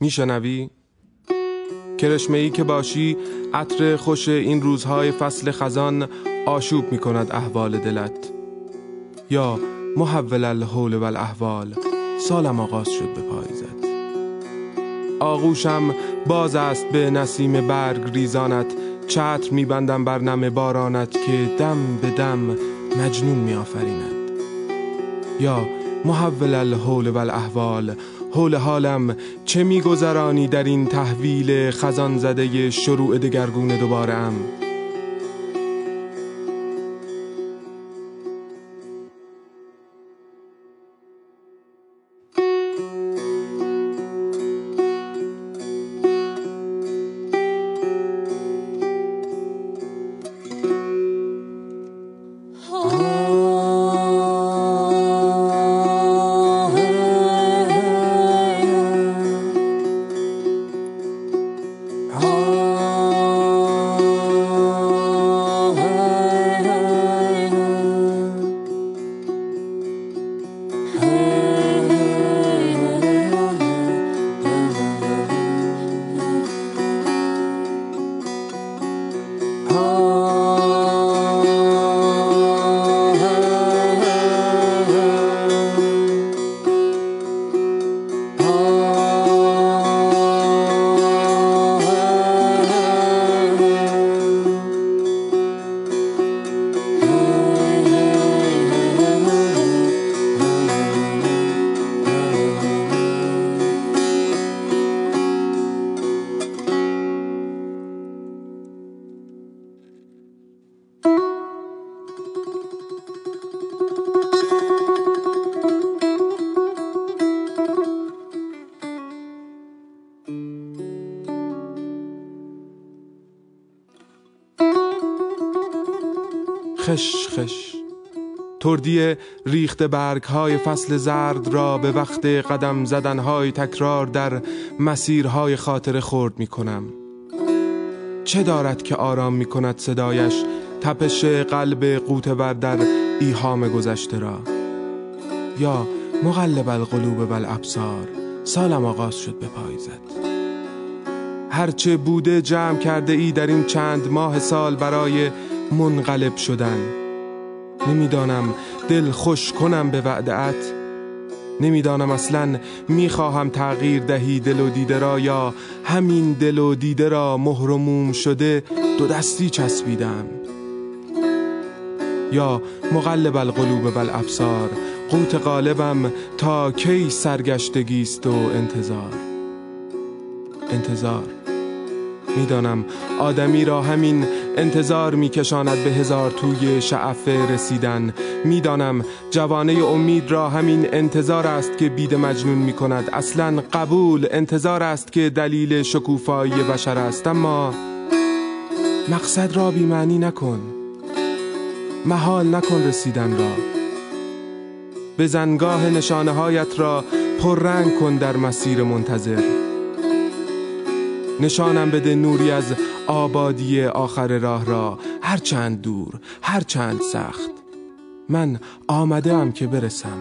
میشنوی؟ کرشمه ای که باشی عطر خوش این روزهای فصل خزان آشوب می کند احوال دلت. یا محول الحول و الاحوال سالم آغاز شد به پاییزت آغوشم باز است به نسیم برگ ریزانت چتر میبندم بر نم بارانت که دم به دم مجنون میآفریند. یا محول الحول و الاحوال حول حالم چه میگذرانی در این تحویل خزان زده شروع دگرگون دوباره خش خش. تردی ریخت برگ های فصل زرد را به وقت قدم زدن های تکرار در مسیرهای خاطر خورد می کنم چه دارد که آرام می کند صدایش تپش قلب قوتور در ایهام گذشته را؟ یا مغلب القلوب و الابصار سالم آغاز شد به پاییزت هرچه بوده جمع کرده ای در این چند ماه سال برای منقلب شدن. نمی‌دانم دل خوش کنم به وعدت نمی‌دانم اصلا می‌خواهم تغییر دهی دل و دیده را یا همین دل و دیده را مهرموم شده دو دستی چسبیدم. یا مقلب القلوب و الابصار قوت قالبم تا کی سرگشتگیست و انتظار. انتظار. می‌دانم آدمی را همین انتظار میکشاند به هزار توی شعفه رسیدن. می‌دانم جوانه امید را همین انتظار است که بید مجنون می‌کند. اصلا قبول انتظار است که دلیل شکوفایی بشر است. اما مقصد را بیمعنی نکن. محال نکن رسیدن را. به زنگاه نشانه هایت را پررنگ کن در مسیر منتظر. نشانم بده نوری از آبادی آخر راه را هر چند دور هر چند سخت. من آمده ام که برسم.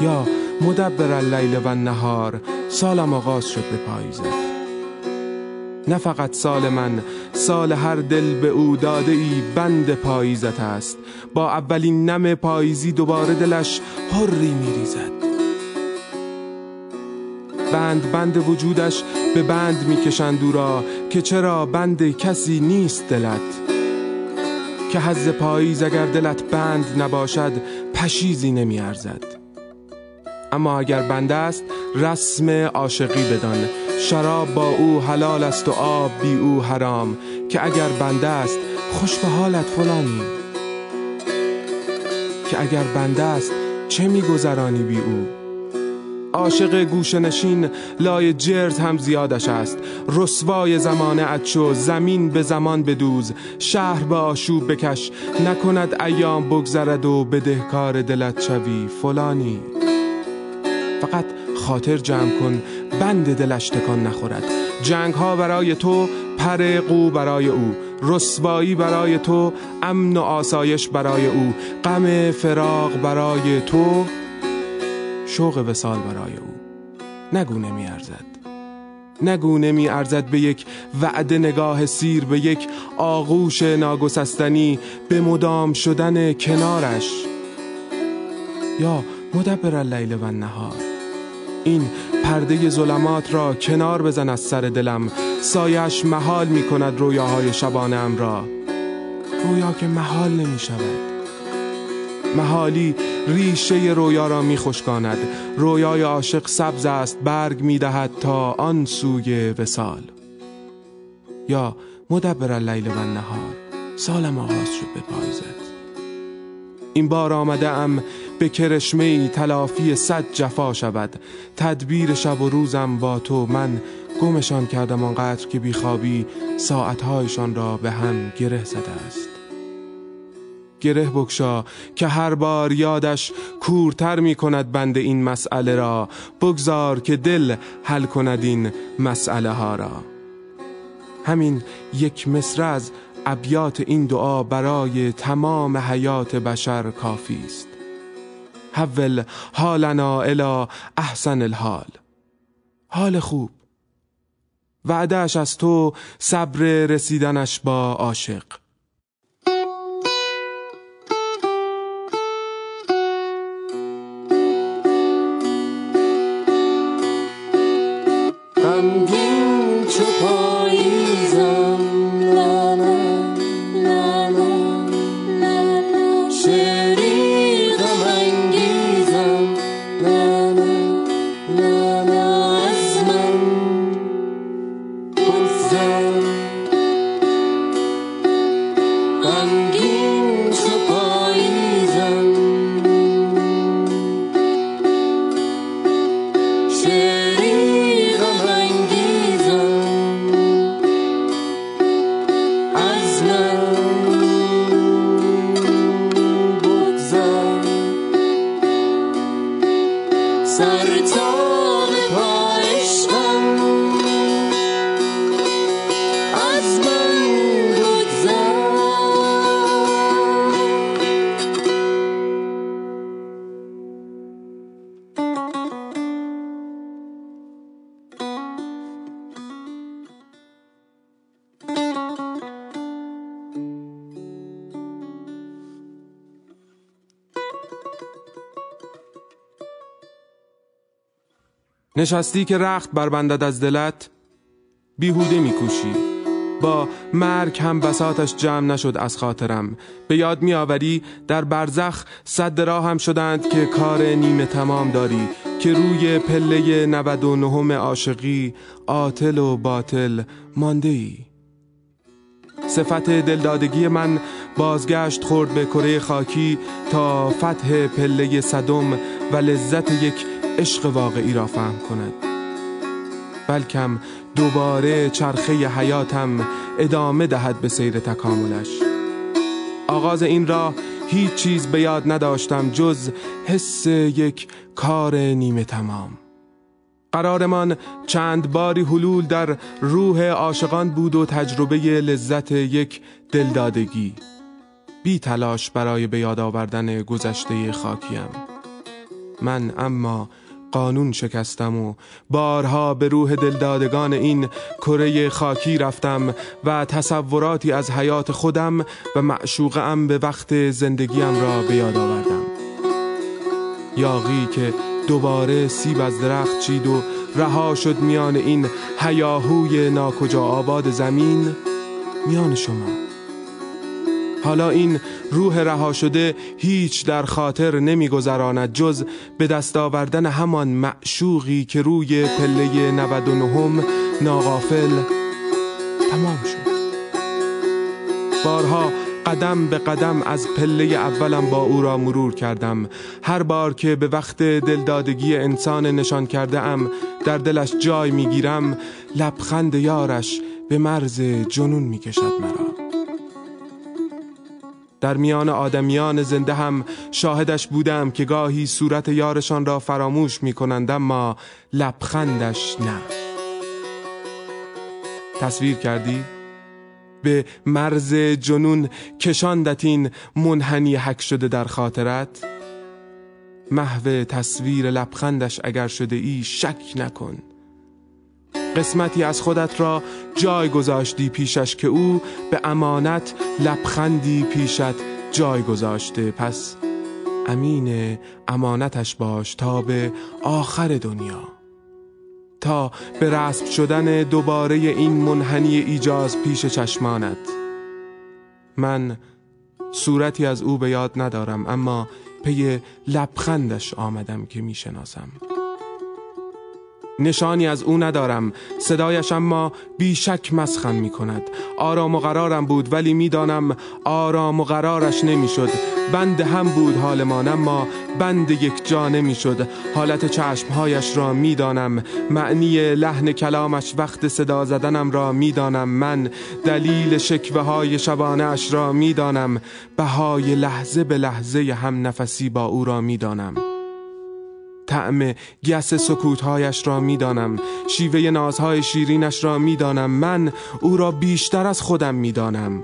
یا مدبر اللیل و نهار سالم آغاز شد به پاییزت نه فقط سال من سال هر دل به او داده ای بند پاییزت است. با اولین نم پاییزی دوباره دلش حری میریزد. بند بند وجودش به بند می‌کشند او را. که چرا بند کسی نیست دلت؟ که حز پاییز اگر دلت بند نباشد پشیزی نمیارزد. اما اگر بند است رسم عاشقی بدان. شراب با او حلال است و آب بی او حرام. که اگر بنده است خوش به حالت فلانی. که اگر بنده است چه میگذرانی بی او؟ عاشق گوشنشین لای جرد هم زیادش است. رسوای زمانه اچو زمین به زمان بدوز. شهر به آشوب بکش نکند ایام بگذرد و بدهکار دلت شوی فلانی. فقط خاطر جمع کن بند دلش تکان نخورد. جنگ ها برای تو پر قو برای او. رسوایی برای تو امن و آسایش برای او. غم فراق برای تو. شوق وسال برای او. نگو نمی ارزد. نگو نمی ارزد به یک وعده نگاه سیر به یک آغوش ناگسستنی به مدام شدن کنارش. یا مدبر اللیل و نهار این پرده ظلمات را کنار بزن از سر دلم. سایش محال می کند رویاهای شبانم را. رویا که محال نمی شود. محالی ریشه رویا را می خشکاند. رویای عاشق سبز است برگ می دهد تا آن سوی وسال یا مدبر اللیل و نهار سالم آغاز شد به پایزد این بار آمده ام به کرشمه تلافی صد جفا شود. تدبیر شب و روزم با تو من گمشان کردم آنقدر که بیخوابی ساعتهایشان را به هم گره زده است. گره بکشا که هر بار یادش کورتر می کند بند این مسئله را. بگذار که دل حل کند این مسئله ها را. همین یک مصر از ابیات این دعا برای تمام حیات بشر کافی است. حول حالنا الی احسن الحال. حال خوب. وعدهش از تو صبر رسیدنش با عاشق. نشستی که رخت بربندد از دلت؟ بیهوده میکوشی. با مرگ هم بساتش جمع نشد از خاطرم. به یاد میآوری در برزخ صد راه هم شدند که کار نیمه تمام داری که روی پله 99 عاشقی عاطل و باطل مانده ای صفت دلدادگی من بازگشت خورد به کره خاکی تا فتح پله صدم و لذت یک عشق واقعی را فهم کند. بلکم دوباره چرخه حیاتم ادامه دهد به سیر تکاملش. آغاز این راه هیچ چیز به یاد نداشتم جز حس یک کار نیمه تمام. قرارمان چند باری حلول در روح عاشقان بود و تجربه لذت یک دلدادگی. بی تلاش برای به یاد آوردن گذشته خاکیم. من اما قانون شکستم و بارها به روح دلدادگان این کره خاکی رفتم و تصوراتی از حیات خودم و معشوقم به وقت زندگیم را به یاد آوردم. یاقی که دوباره سیب از درخت چید و رها شد میان این هیاهوی ناکجا آباد زمین میان شما. حالا این روح رها شده هیچ در خاطر نمیگذراند جز به دست آوردن همان معشوقی که روی پله 99 ناغافل تمام شد. بارها قدم به قدم از پله اولم با او را مرور کردم. هر بار که به وقت دلدادگی انسان نشان کرده ام در دلش جای می‌گیرم لبخند یارش به مرز جنون می‌کشد مرا. در میان آدمیان زنده هم شاهدش بودم که گاهی صورت یارشان را فراموش می کنند اما لبخندش نه تصویر کردی؟ به مرز جنون کشاندت این منحنی حک شده در خاطرت؟ محو تصویر لبخندش اگر شده ای شک نکن قسمتی از خودت را جای گذاشتی پیشش که او به امانت لبخندی پیشت جای گذاشته. پس امین امانتش باش تا به آخر دنیا. تا به رسم شدن دوباره این منحنی ایجاز پیش چشمانت. من صورتی از او به یاد ندارم اما پی لبخندش آمدم که می‌شناسم. نشانی از او ندارم. صدایش اما بیشک مسخن می کند آرام و قرارم بود ولی می‌دانم آرام و قرارش نمی‌شد. بند هم بود حالمان اما بند یک جا نمی‌شد. حالت چشمهایش را می‌دانم. معنی لحن کلامش وقت صدا زدنم را می‌دانم. من دلیل شکوه های شبانه اش را می‌دانم. بهای لحظه به لحظه هم نفسی با او را می‌دانم. طعم گس سکوتهایش را می‌دانم. شیوه نازهای شیرینش را می‌دانم. من او را بیشتر از خودم می‌دانم.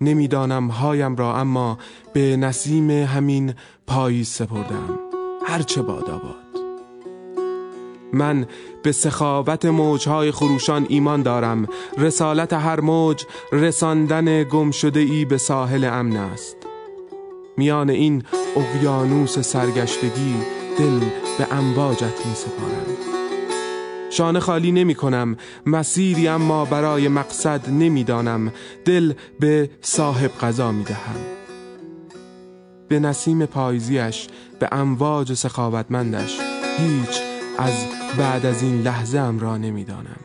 نمی‌دانم هایم را اما به نسیم همین پاییز سپردم. هرچه باد آباد. من به سخاوت موجهای خروشان ایمان دارم. رسالت هر موج رساندن گم شده ای به ساحل امن است. میان این اقیانوس سرگشتگی دل به امواجت می سپارم شانه خالی نمی کنم مسیری اما برای مقصد نمی‌دانم. دل به صاحب قضا می دهم به نسیم پاییزیش به امواج سخاوتمندش هیچ از بعد از این لحظه ام را نمی‌دانم.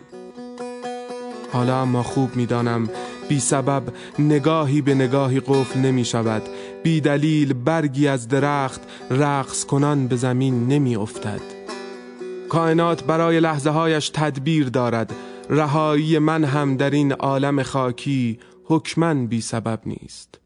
حالا اما خوب می‌دانم بی سبب نگاهی به نگاهی قفل نمی شود بی دلیل برگی از درخت رقص کنان به زمین نمی افتد. کائنات برای لحظه هایش تدبیر دارد. رهایی من هم در این عالم خاکی حکمن بی سبب نیست.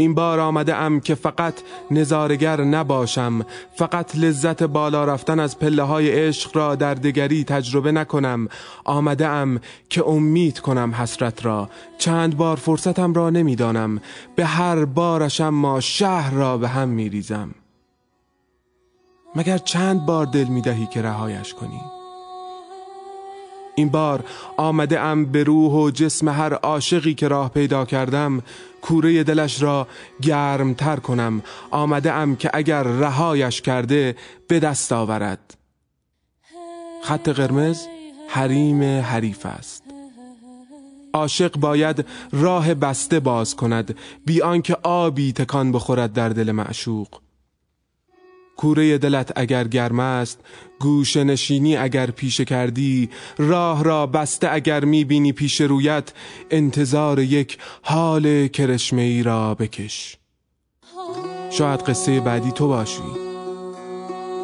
این بار آمده ام که فقط نظارگر نباشم فقط لذت بالا رفتن از پله های عشق را در دگری تجربه نکنم. آمده ام که امید کنم حسرت را. چند بار فرصتم را نمی‌دانم. به هر بارشم ما شهر را به هم میریزم. مگر چند بار دل می‌دهی که رهایش کنی؟ این بار آمده ام به روح و جسم هر عاشقی که راه پیدا کردم کوره دلش را گرمتر کنم. آمده ام که اگر رهایش کرده به دست آورد. خط قرمز حریم حریف است. عاشق باید راه بسته باز کند. بی آنکه آبی تکان بخورد در دل معشوق. کوره دلت اگر گرم است گوش نشینی اگر پیش کردی راه را بسته اگر می‌بینی پیش رویت انتظار یک حال کرشمه ای را بکش. شاید قصه بعدی تو باشی.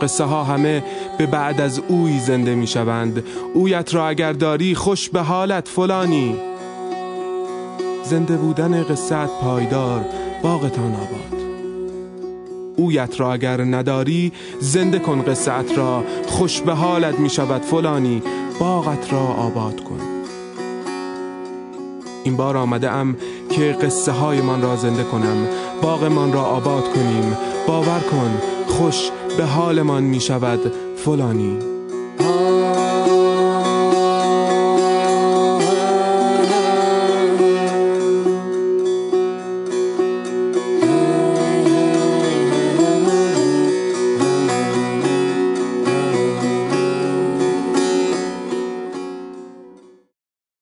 قصه ها همه به بعد از اوی زنده می شوند اویت را اگر داری خوش به حالت فلانی. زنده بودن قصت پایدار باغتان آباد. اویت را اگر نداری زنده کن قصت را. خوش به حالت می شود فلانی. باغت را آباد کن. این بار آمده ام که قصه های من را زنده کنم. باغ من را آباد کنیم. باور کن خوش به حالمان می شود فلانی.